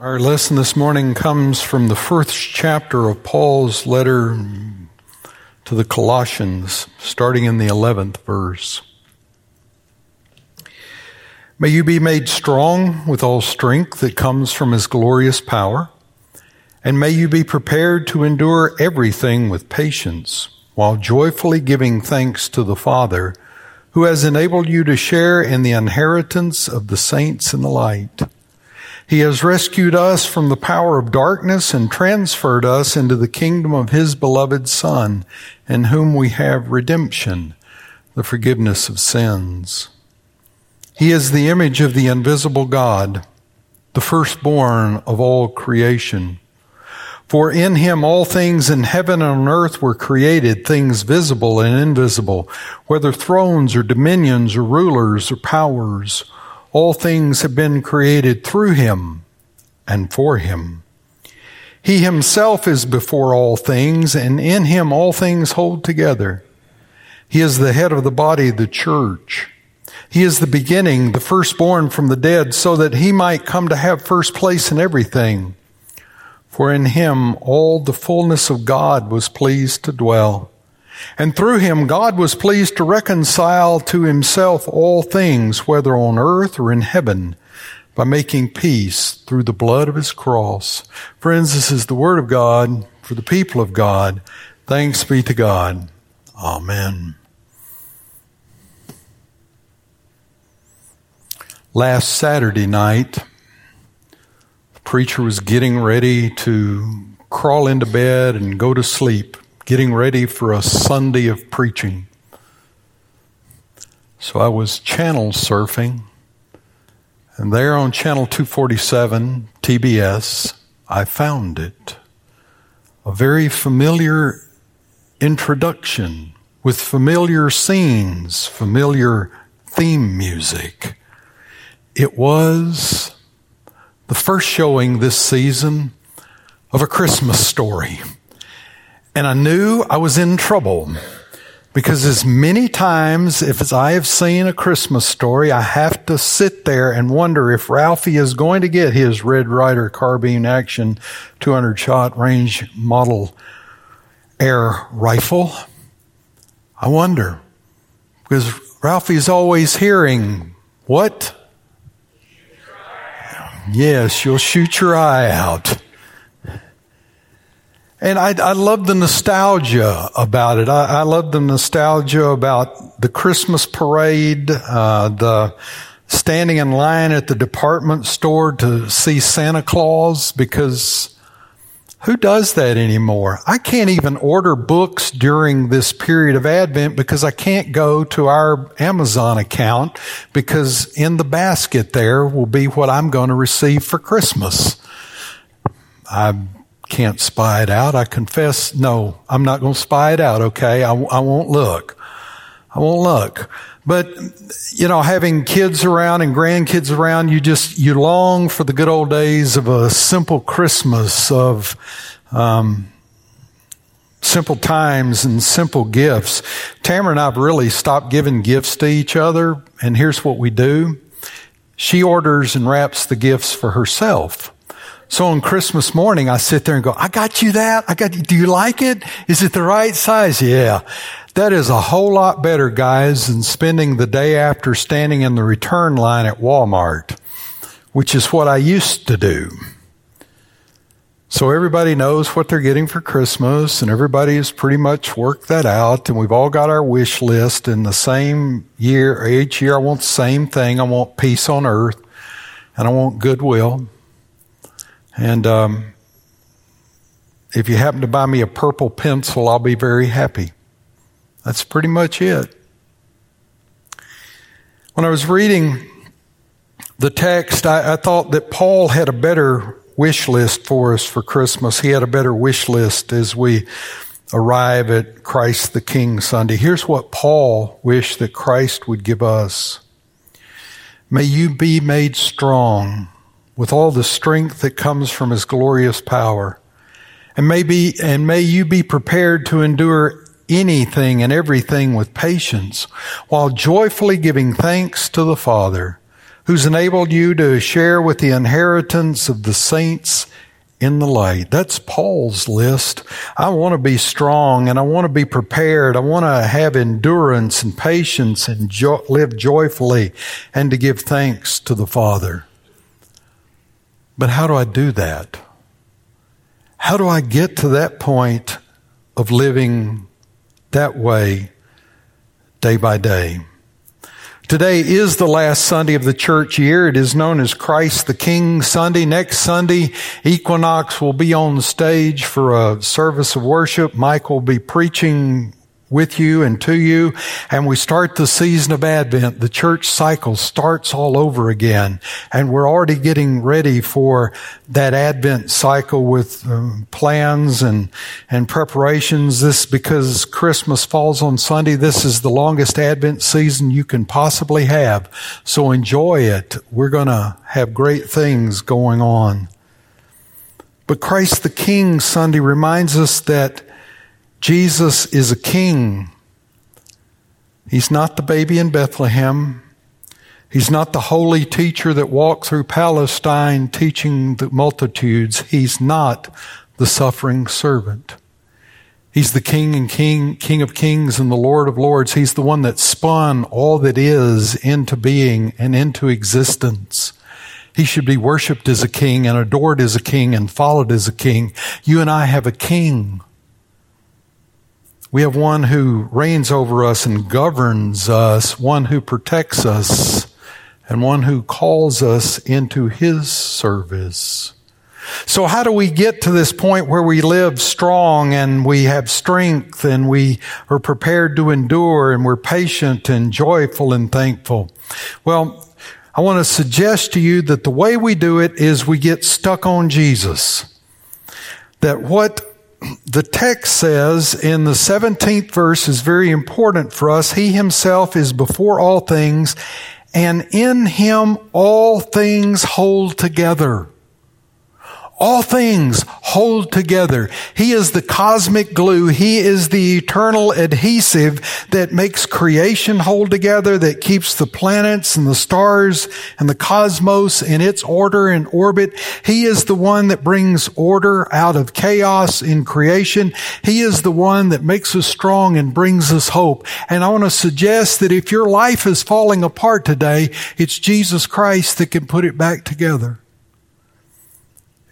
Our lesson this morning comes from the first chapter of Paul's letter to the Colossians, starting in the 11th verse. May you be made strong with all strength that comes from his glorious power, and may you be prepared to endure everything with patience, while joyfully giving thanks to the Father, who has enabled you to share in the inheritance of the saints in the light. He has rescued us from the power of darkness and transferred us into the kingdom of His beloved Son, in whom we have redemption, the forgiveness of sins. He is the image of the invisible God, the firstborn of all creation. For in him all things in heaven and on earth were created, things visible and invisible, whether thrones or dominions or rulers or powers. All things have been created through him and for him. He himself is before all things, and in him all things hold together. He is the head of the body, the church. He is the beginning, the firstborn from the dead, so that he might come to have first place in everything. For in him all the fullness of God was pleased to dwell and through him, God was pleased to reconcile to himself all things, whether on earth or in heaven, by making peace through the blood of his cross. Friends, this is the word of God for the people of God. Thanks be to God. Amen. Last Saturday night, the preacher was getting ready to crawl into bed and go to sleep getting ready for a Sunday of preaching. So I was channel surfing, and there on channel 247, TBS, I found it. A very familiar introduction with familiar scenes, familiar theme music. It was the first showing this season of a Christmas story. And I knew I was in trouble because as many times as I have seen a Christmas story, I have to sit there and wonder if Ralphie is going to get his Red Ryder carbine action 200 shot range model air rifle. I wonder because Ralphie's always hearing what? Yes, you'll shoot your eye out. And I, I love the nostalgia about it. I, I, love the nostalgia about the Christmas parade, uh, the standing in line at the department store to see Santa Claus because who does that anymore? I can't even order books during this period of Advent because I can't go to our Amazon account because in the basket there will be what I'm going to receive for Christmas. I can't spy it out. I confess, no, I'm not going to spy it out, okay? I, I won't look. I won't look. But, you know, having kids around and grandkids around, you just, you long for the good old days of a simple Christmas, of, um, simple times and simple gifts. Tamara and I have really stopped giving gifts to each other, and here's what we do. She orders and wraps the gifts for herself. So on Christmas morning, I sit there and go, I got you that. I got you. Do you like it? Is it the right size? Yeah. That is a whole lot better, guys, than spending the day after standing in the return line at Walmart, which is what I used to do. So everybody knows what they're getting for Christmas and everybody has pretty much worked that out and we've all got our wish list in the same year, each year I want the same thing. I want peace on earth and I want goodwill. And um, if you happen to buy me a purple pencil, I'll be very happy. That's pretty much it. When I was reading the text, I, I, thought that Paul had a better wish list for us for Christmas. He had a better wish list as we arrive at Christ the King Sunday. Here's what Paul wished that Christ would give us. May you be made strong with all the strength that comes from his glorious power. And may be, and may you be prepared to endure anything and everything with patience while joyfully giving thanks to the Father who's enabled you to share with the inheritance of the saints in the light. That's Paul's list. I want to be strong and I want to be prepared. I want to have endurance and patience and jo- live joyfully and to give thanks to the Father. But how do I do that? How do I get to that point of living that way day by day? Today is the last Sunday of the church year. It is known as Christ the King Sunday. Next Sunday, Equinox will be on the stage for a service of worship. Mike will be preaching with you and to you. And we start the season of Advent. The church cycle starts all over again. And we're already getting ready for that Advent cycle with um, plans and, and preparations. This, because Christmas falls on Sunday, this is the longest Advent season you can possibly have. So enjoy it. We're going to have great things going on. But Christ the King Sunday reminds us that Jesus is a king. He's not the baby in Bethlehem. He's not the holy teacher that walked through Palestine teaching the multitudes. He's not the suffering servant. He's the King and King, King of Kings and the Lord of Lords. He's the one that spun all that is into being and into existence. He should be worshiped as a king and adored as a king and followed as a king. You and I have a king. We have one who reigns over us and governs us, one who protects us, and one who calls us into his service. So how do we get to this point where we live strong and we have strength and we are prepared to endure and we're patient and joyful and thankful? Well, I want to suggest to you that the way we do it is we get stuck on Jesus. That what the text says in the 17th verse is very important for us. He himself is before all things, and in him all things hold together. All things hold together. He is the cosmic glue. He is the eternal adhesive that makes creation hold together, that keeps the planets and the stars and the cosmos in its order and orbit. He is the one that brings order out of chaos in creation. He is the one that makes us strong and brings us hope. And I want to suggest that if your life is falling apart today, it's Jesus Christ that can put it back together.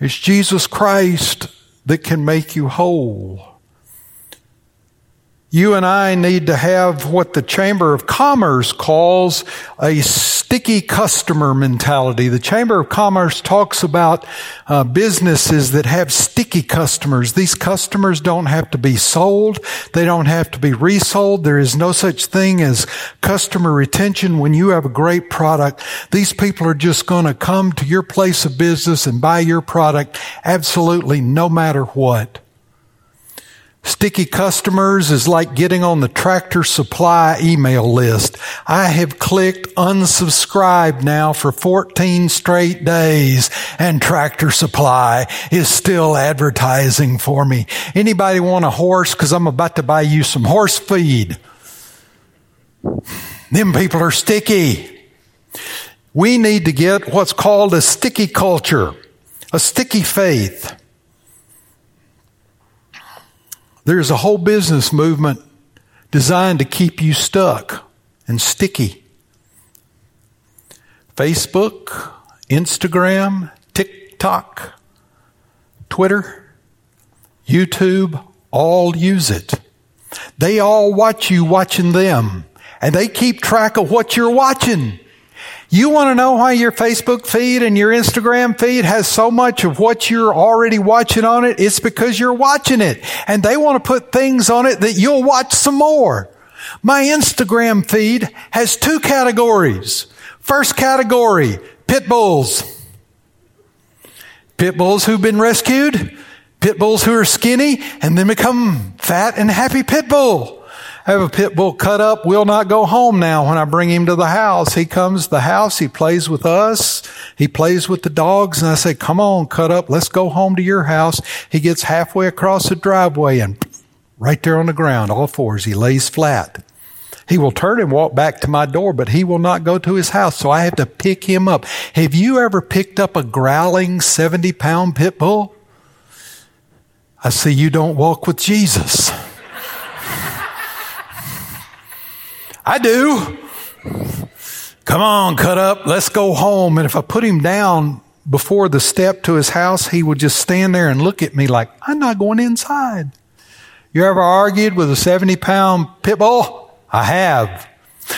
It's Jesus Christ that can make you whole. You and I need to have what the Chamber of Commerce calls a sticky customer mentality. The Chamber of Commerce talks about uh, businesses that have sticky customers. These customers don't have to be sold. They don't have to be resold. There is no such thing as customer retention when you have a great product. These people are just going to come to your place of business and buy your product absolutely no matter what. Sticky customers is like getting on the tractor supply email list. I have clicked unsubscribe now for 14 straight days and tractor supply is still advertising for me. Anybody want a horse? Cause I'm about to buy you some horse feed. Them people are sticky. We need to get what's called a sticky culture, a sticky faith. There's a whole business movement designed to keep you stuck and sticky. Facebook, Instagram, TikTok, Twitter, YouTube, all use it. They all watch you watching them and they keep track of what you're watching. You want to know why your Facebook feed and your Instagram feed has so much of what you're already watching on it? It's because you're watching it and they want to put things on it that you'll watch some more. My Instagram feed has two categories. First category, pit bulls. Pit bulls who've been rescued, pit bulls who are skinny and then become fat and happy pit bull. I have a pit bull cut up, will not go home now when I bring him to the house. He comes to the house, he plays with us, he plays with the dogs, and I say, come on, cut up, let's go home to your house. He gets halfway across the driveway and right there on the ground, all fours, he lays flat. He will turn and walk back to my door, but he will not go to his house. So I have to pick him up. Have you ever picked up a growling 70 pound pit bull? I see you don't walk with Jesus. I do. Come on, cut up. Let's go home. And if I put him down before the step to his house, he would just stand there and look at me like, I'm not going inside. You ever argued with a 70 pound pit bull? I have.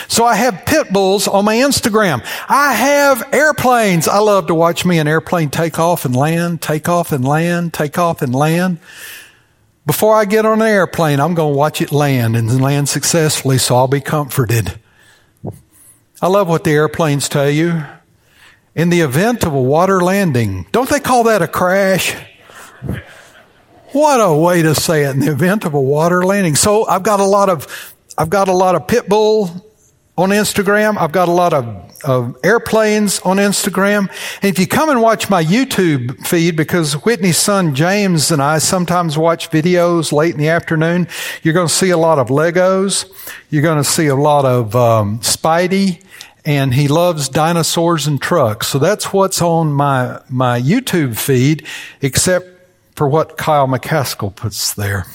So I have pit bulls on my Instagram. I have airplanes. I love to watch me an airplane take off and land, take off and land, take off and land. Before I get on an airplane, I'm going to watch it land and land successfully so I'll be comforted. I love what the airplanes tell you. In the event of a water landing, don't they call that a crash? What a way to say it in the event of a water landing. So I've got a lot of, I've got a lot of pit bull on Instagram. I've got a lot of, of airplanes on Instagram. And if you come and watch my YouTube feed, because Whitney's son James and I sometimes watch videos late in the afternoon, you're going to see a lot of Legos. You're going to see a lot of um, Spidey and he loves dinosaurs and trucks. So that's what's on my, my YouTube feed, except for what Kyle McCaskill puts there.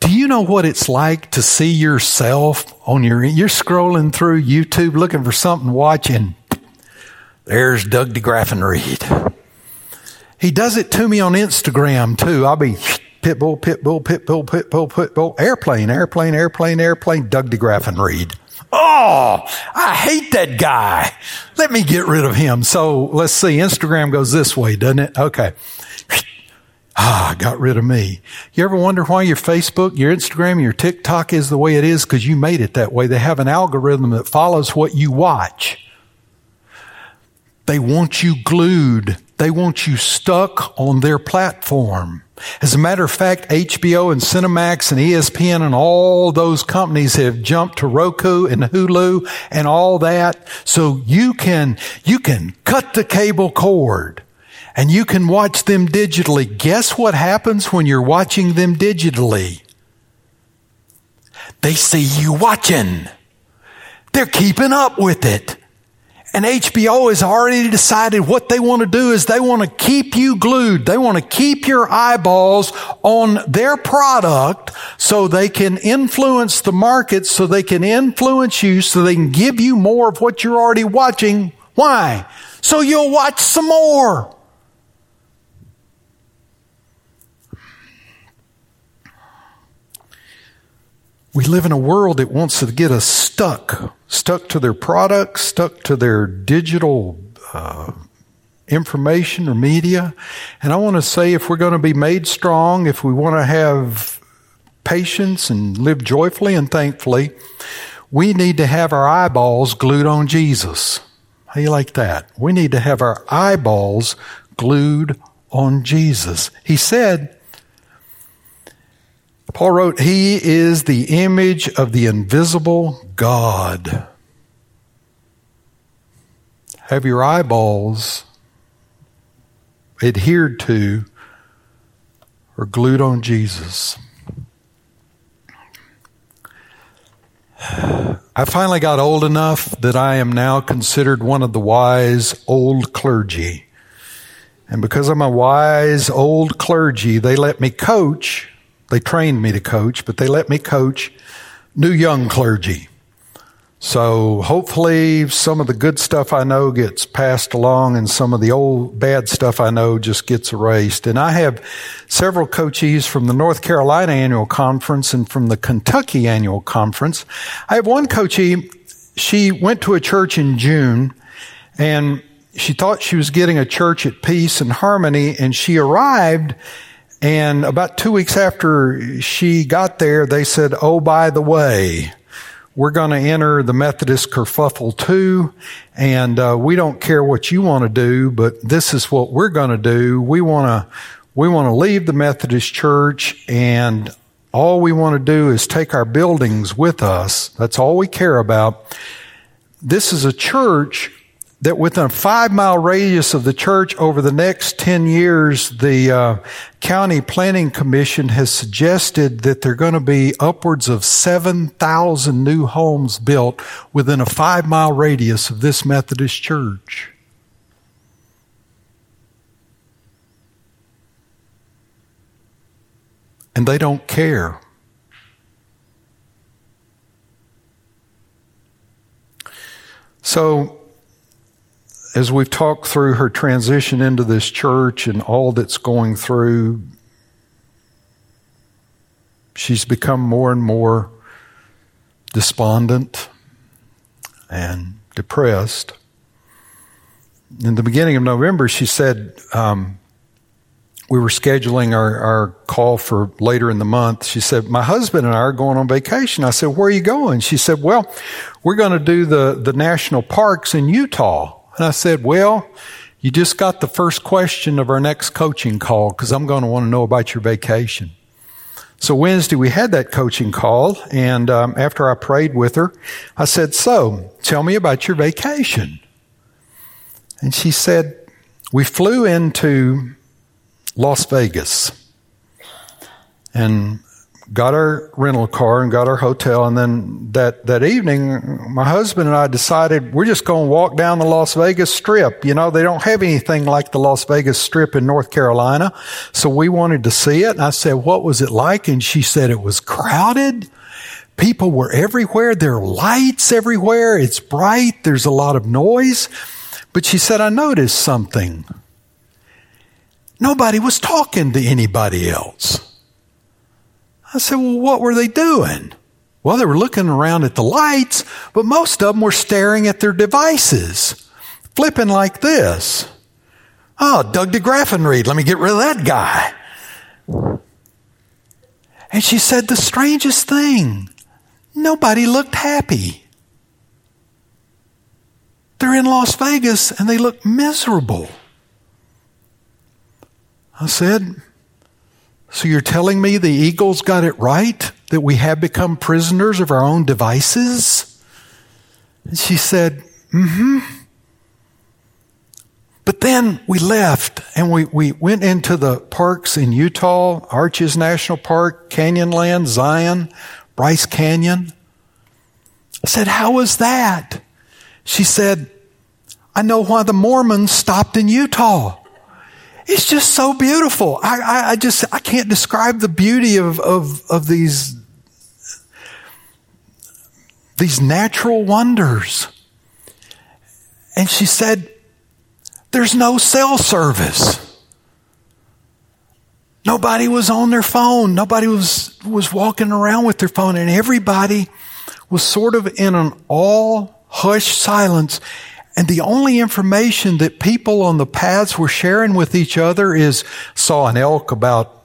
Do you know what it's like to see yourself on your, you're scrolling through YouTube looking for something watching. There's Doug DeGraffenreid. He does it to me on Instagram too. I'll be pitbull, pitbull, pitbull, pitbull, pitbull, airplane, airplane, airplane, airplane, Doug DeGraffenreid. Oh, I hate that guy. Let me get rid of him. So let's see. Instagram goes this way, doesn't it? Okay. Ah, got rid of me. You ever wonder why your Facebook, your Instagram, your TikTok is the way it is? Because you made it that way. They have an algorithm that follows what you watch. They want you glued. They want you stuck on their platform. As a matter of fact, HBO and Cinemax and ESPN and all those companies have jumped to Roku and Hulu and all that. So you can, you can cut the cable cord and you can watch them digitally. Guess what happens when you're watching them digitally? They see you watching. They're keeping up with it. And HBO has already decided what they want to do is they want to keep you glued. They want to keep your eyeballs on their product so they can influence the market, so they can influence you, so they can give you more of what you're already watching. Why? So you'll watch some more. We live in a world that wants to get us stuck, stuck to their products, stuck to their digital uh, information or media. And I want to say if we're going to be made strong, if we want to have patience and live joyfully and thankfully, we need to have our eyeballs glued on Jesus. How you like that? We need to have our eyeballs glued on Jesus. He said, Paul wrote, He is the image of the invisible God. Have your eyeballs adhered to or glued on Jesus. I finally got old enough that I am now considered one of the wise old clergy. And because I'm a wise old clergy, they let me coach they trained me to coach, but they let me coach new young clergy. So hopefully some of the good stuff I know gets passed along and some of the old bad stuff I know just gets erased. And I have several coachees from the North Carolina annual conference and from the Kentucky annual conference. I have one coachee, she went to a church in June and she thought she was getting a church at peace and harmony and she arrived and about two weeks after she got there, they said, Oh, by the way, we're going to enter the Methodist kerfuffle too. And uh, we don't care what you want to do, but this is what we're going to do. We want to, we want to leave the Methodist church and all we want to do is take our buildings with us. That's all we care about. This is a church that within a five mile radius of the church over the next 10 years, the uh, county planning commission has suggested that there are going to be upwards of 7,000 new homes built within a five mile radius of this Methodist church. And they don't care. So, as we've talked through her transition into this church and all that's going through, she's become more and more despondent and depressed. In the beginning of November, she said, um, we were scheduling our, our call for later in the month. She said, My husband and I are going on vacation. I said, Where are you going? She said, Well, we're going to do the, the national parks in Utah. And I said, Well, you just got the first question of our next coaching call because I'm going to want to know about your vacation. So Wednesday we had that coaching call, and um, after I prayed with her, I said, "So, tell me about your vacation." And she said, "We flew into Las Vegas and got our rental car and got our hotel. And then that, that evening, my husband and I decided we're just going to walk down the Las Vegas Strip. You know, they don't have anything like the Las Vegas Strip in North Carolina. So we wanted to see it. And I said, what was it like? And she said it was crowded. People were everywhere. There are lights everywhere. It's bright. There's a lot of noise. But she said, I noticed something. Nobody was talking to anybody else. I said, well, what were they doing? Well, they were looking around at the lights, but most of them were staring at their devices, flipping like this. Oh, Doug DeGraffenreid, let me get rid of that guy. And she said the strangest thing. Nobody looked happy. They're in Las Vegas and they look miserable. I said, So you're telling me the Eagles got it right? That we have become prisoners of our own devices? And she said, Mm hmm. But then we left and we, we went into the parks in Utah, Arches National Park, Canyonland, Zion, Bryce Canyon. I said, How was that? She said, I know why the Mormons stopped in Utah. It's just so beautiful. I, I, I just, I can't describe the beauty of, of, of these, these natural wonders. And she said, there's no cell service. Nobody was on their phone. Nobody was, was walking around with their phone and everybody was sort of in an all hushed silence and the only information that people on the paths were sharing with each other is saw an elk about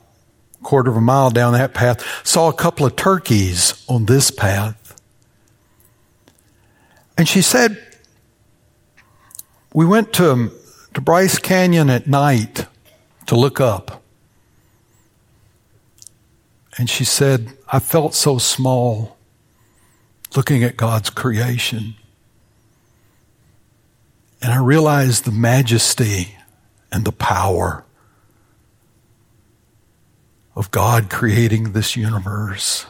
a quarter of a mile down that path, saw a couple of turkeys on this path. And she said, we went to, to Bryce Canyon at night to look up. And she said, I felt so small looking at God's creation. And I realized the majesty and the power of God creating this universe.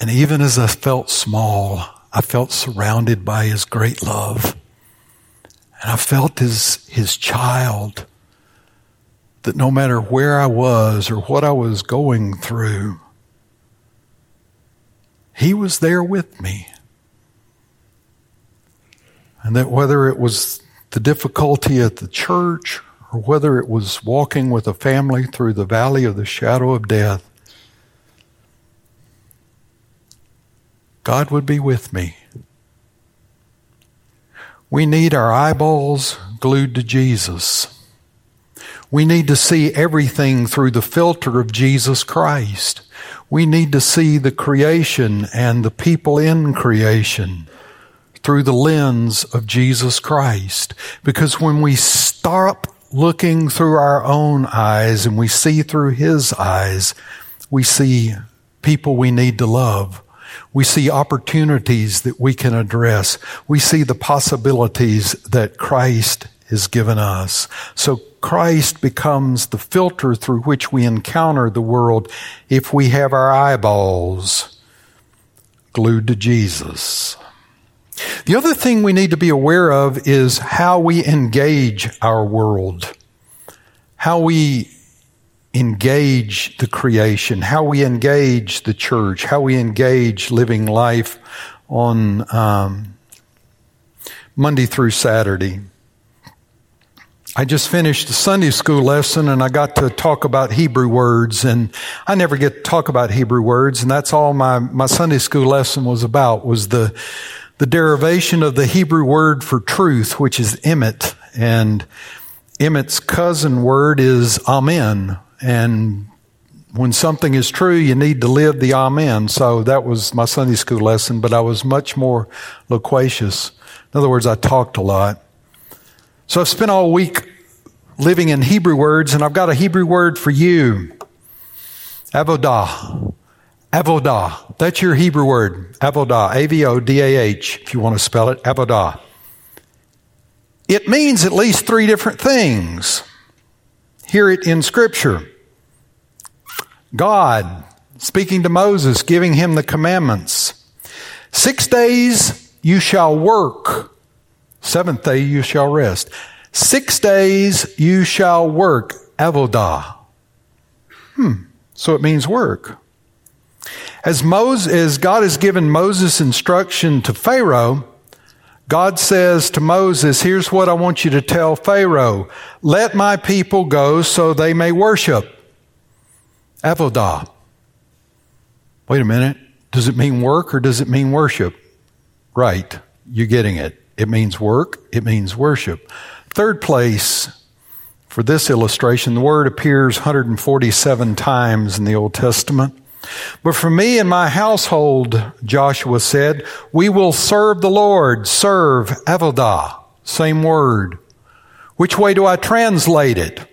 And even as I felt small, I felt surrounded by His great love. And I felt as His child that no matter where I was or what I was going through, He was there with me. And that whether it was the difficulty at the church or whether it was walking with a family through the valley of the shadow of death, God would be with me. We need our eyeballs glued to Jesus. We need to see everything through the filter of Jesus Christ. We need to see the creation and the people in creation through the lens of Jesus Christ. Because when we stop looking through our own eyes and we see through His eyes, we see people we need to love. We see opportunities that we can address. We see the possibilities that Christ has given us. So Christ becomes the filter through which we encounter the world if we have our eyeballs glued to Jesus. The other thing we need to be aware of is how we engage our world, how we engage the creation, how we engage the church, how we engage living life on um, Monday through Saturday. I just finished a Sunday school lesson and I got to talk about Hebrew words and I never get to talk about Hebrew words and that's all my, my Sunday school lesson was about was the, the derivation of the Hebrew word for truth, which is emet. And emet's cousin word is amen. And when something is true, you need to live the amen. So that was my Sunday school lesson, but I was much more loquacious. In other words, I talked a lot. So I've spent all week living in Hebrew words, and I've got a Hebrew word for you. Avodah. Avodah. That's your Hebrew word. Avodah. A-V-O-D-A-H, if you want to spell it. Avodah. It means at least three different things. Hear it in Scripture. God speaking to Moses, giving him the commandments. Six days you shall work Seventh day you shall rest. Six days you shall work. Avodah. Hmm. So it means work. As Moses, as God has given Moses instruction to Pharaoh, God says to Moses, here's what I want you to tell Pharaoh. Let my people go so they may worship. Avodah. Wait a minute. Does it mean work or does it mean worship? Right. You're getting it. It means work. It means worship. Third place for this illustration, the word appears 147 times in the Old Testament. But for me and my household, Joshua said, we will serve the Lord. Serve, avodah. Same word. Which way do I translate it?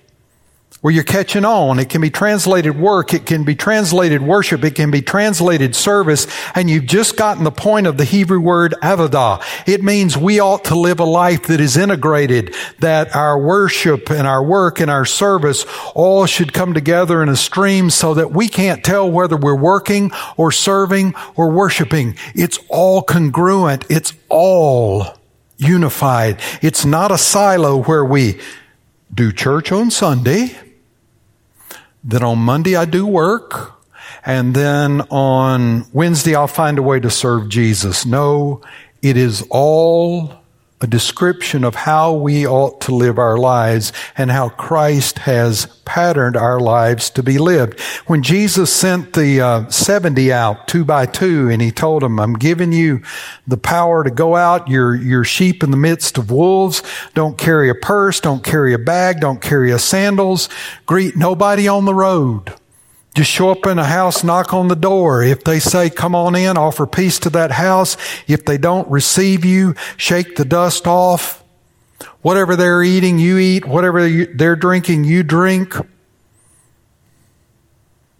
Where you're catching on. It can be translated work. It can be translated worship. It can be translated service. And you've just gotten the point of the Hebrew word avodah. It means we ought to live a life that is integrated, that our worship and our work and our service all should come together in a stream so that we can't tell whether we're working or serving or worshiping. It's all congruent. It's all unified. It's not a silo where we do church on Sunday then on Monday I do work. And then on Wednesday I'll find a way to serve Jesus. No, it is all a description of how we ought to live our lives and how Christ has patterned our lives to be lived. When Jesus sent the uh, 70 out two by two and he told them, I'm giving you the power to go out, your, your sheep in the midst of wolves. Don't carry a purse. Don't carry a bag. Don't carry a sandals. Greet nobody on the road. Just show up in a house, knock on the door. If they say, come on in, offer peace to that house. If they don't receive you, shake the dust off. Whatever they're eating, you eat. Whatever they're drinking, you drink.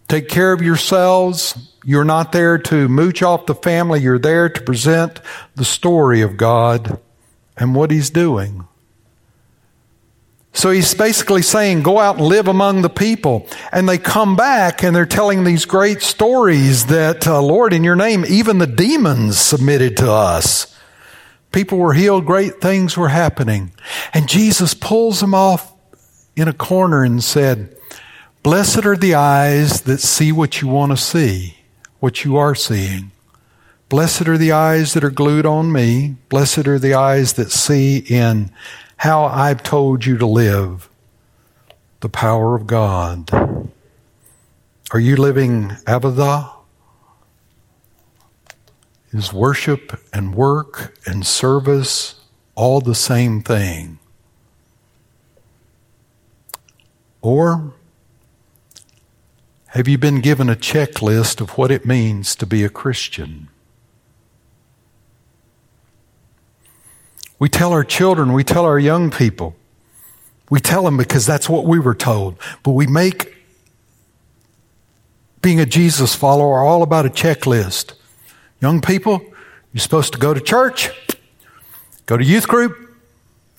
Take care of yourselves. You're not there to mooch off the family. You're there to present the story of God and what He's doing. So he's basically saying, go out and live among the people. And they come back and they're telling these great stories that, uh, Lord, in your name, even the demons submitted to us. People were healed, great things were happening. And Jesus pulls them off in a corner and said, Blessed are the eyes that see what you want to see, what you are seeing. Blessed are the eyes that are glued on me. Blessed are the eyes that see in how I've told you to live the power of God. Are you living Avodah? Is worship and work and service all the same thing? Or have you been given a checklist of what it means to be a Christian? We tell our children, we tell our young people, we tell them because that's what we were told, but we make being a Jesus follower all about a checklist. Young people, you're supposed to go to church, go to youth group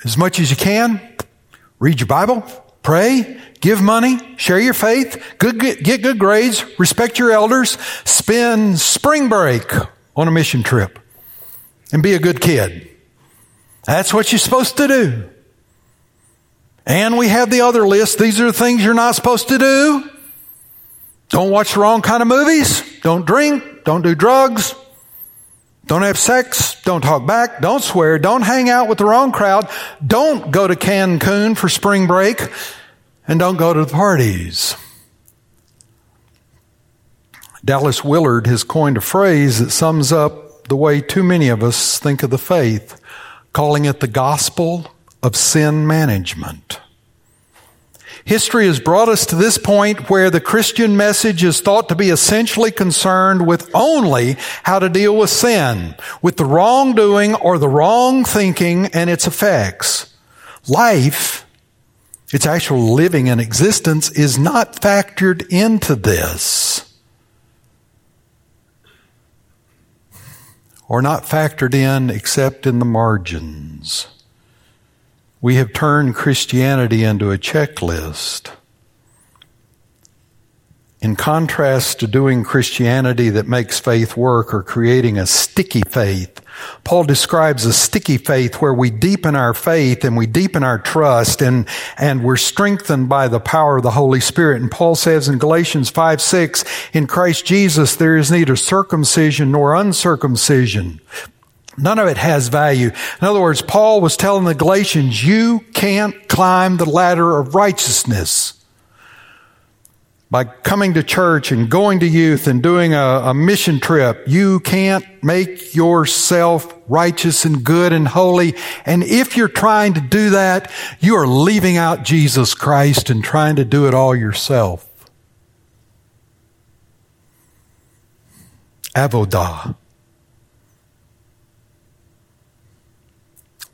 as much as you can, read your Bible, pray, give money, share your faith, good, get, get good grades, respect your elders, spend spring break on a mission trip, and be a good kid. That's what you're supposed to do. And we have the other list. These are the things you're not supposed to do. Don't watch the wrong kind of movies. Don't drink. Don't do drugs. Don't have sex. Don't talk back. Don't swear. Don't hang out with the wrong crowd. Don't go to Cancun for spring break. And don't go to the parties. Dallas Willard has coined a phrase that sums up the way too many of us think of the faith, calling it the gospel of sin management. History has brought us to this point where the Christian message is thought to be essentially concerned with only how to deal with sin, with the wrongdoing or the wrong thinking and its effects. Life, its actual living and existence, is not factored into this. Or not factored in except in the margins. We have turned Christianity into a checklist. In contrast to doing Christianity that makes faith work or creating a sticky faith, Paul describes a sticky faith where we deepen our faith and we deepen our trust and, and we're strengthened by the power of the Holy Spirit. And Paul says in Galatians 5, 6, in Christ Jesus there is neither circumcision nor uncircumcision, None of it has value. In other words, Paul was telling the Galatians, you can't climb the ladder of righteousness by coming to church and going to youth and doing a, a, mission trip. You can't make yourself righteous and good and holy. And if you're trying to do that, you are leaving out Jesus Christ and trying to do it all yourself. Avodah.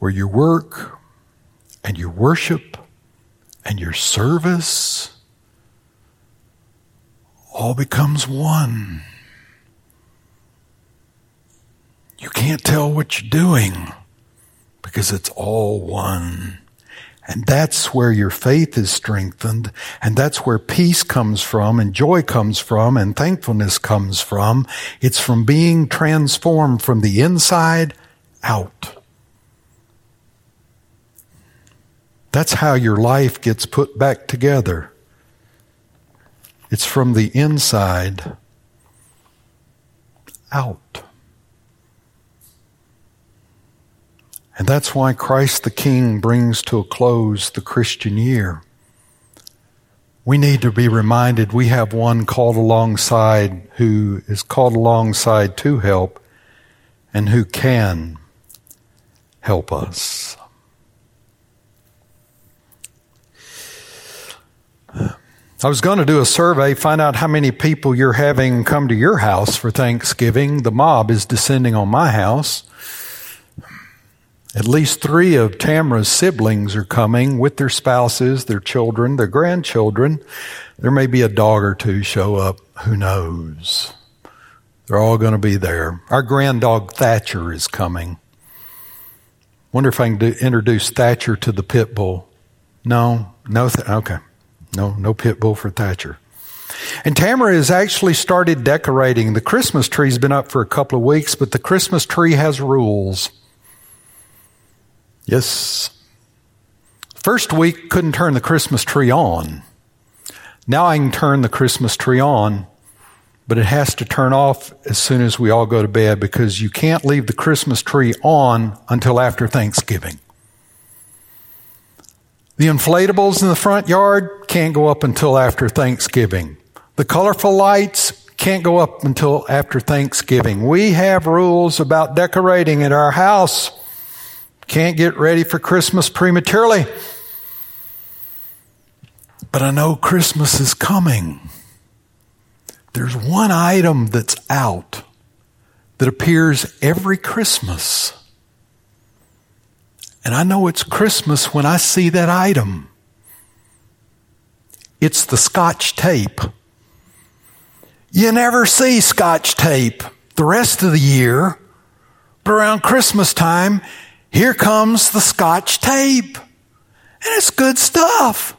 where your work and your worship and your service all becomes one. You can't tell what you're doing because it's all one. And that's where your faith is strengthened. And that's where peace comes from and joy comes from and thankfulness comes from. It's from being transformed from the inside out. That's how your life gets put back together. It's from the inside out. And that's why Christ the King brings to a close the Christian year. We need to be reminded we have one called alongside who is called alongside to help and who can help us. I was going to do a survey, find out how many people you're having come to your house for Thanksgiving. The mob is descending on my house. At least three of Tamara's siblings are coming with their spouses, their children, their grandchildren. There may be a dog or two show up. Who knows? They're all going to be there. Our grand dog Thatcher is coming. Wonder if I can do, introduce Thatcher to the pit bull. No, no, th- okay. No, no pit bull for Thatcher. And Tamara has actually started decorating. The Christmas tree's been up for a couple of weeks, but the Christmas tree has rules. Yes. First week, couldn't turn the Christmas tree on. Now I can turn the Christmas tree on, but it has to turn off as soon as we all go to bed because you can't leave the Christmas tree on until after Thanksgiving. The inflatables in the front yard can't go up until after Thanksgiving. The colorful lights can't go up until after Thanksgiving. We have rules about decorating at our house. Can't get ready for Christmas prematurely. But I know Christmas is coming. There's one item that's out that appears every Christmas. And I know it's Christmas when I see that item. It's the scotch tape. You never see scotch tape the rest of the year. But around Christmas time, here comes the scotch tape. And it's good stuff.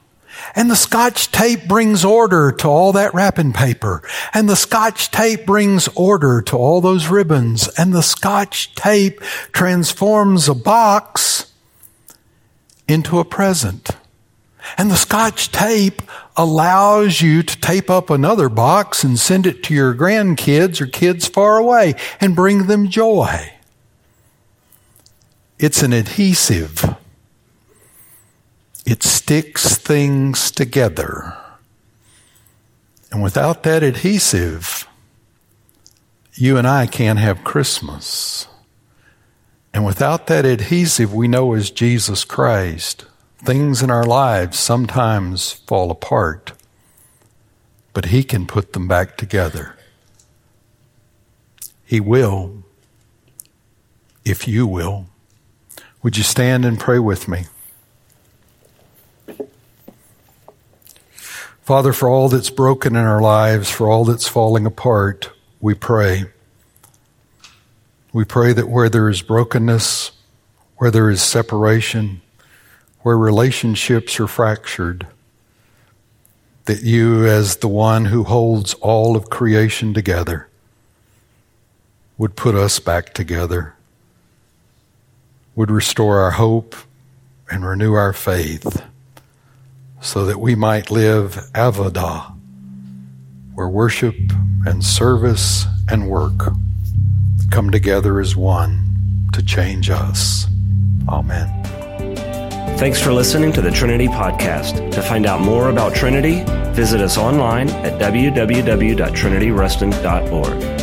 And the scotch tape brings order to all that wrapping paper. And the scotch tape brings order to all those ribbons. And the scotch tape transforms a box into a present. And the scotch tape allows you to tape up another box and send it to your grandkids or kids far away and bring them joy. It's an adhesive. It sticks things together. And without that adhesive, you and I can't have Christmas. And without that adhesive we know as Jesus Christ, things in our lives sometimes fall apart, but He can put them back together. He will, if you will. Would you stand and pray with me? Father, for all that's broken in our lives, for all that's falling apart, we pray. We pray that where there is brokenness, where there is separation, where relationships are fractured, that you, as the one who holds all of creation together, would put us back together, would restore our hope and renew our faith so that we might live avodah, where worship and service and work come together as one to change us. Amen. Thanks for listening to the Trinity Podcast. To find out more about Trinity, visit us online at www.trinityruston.org.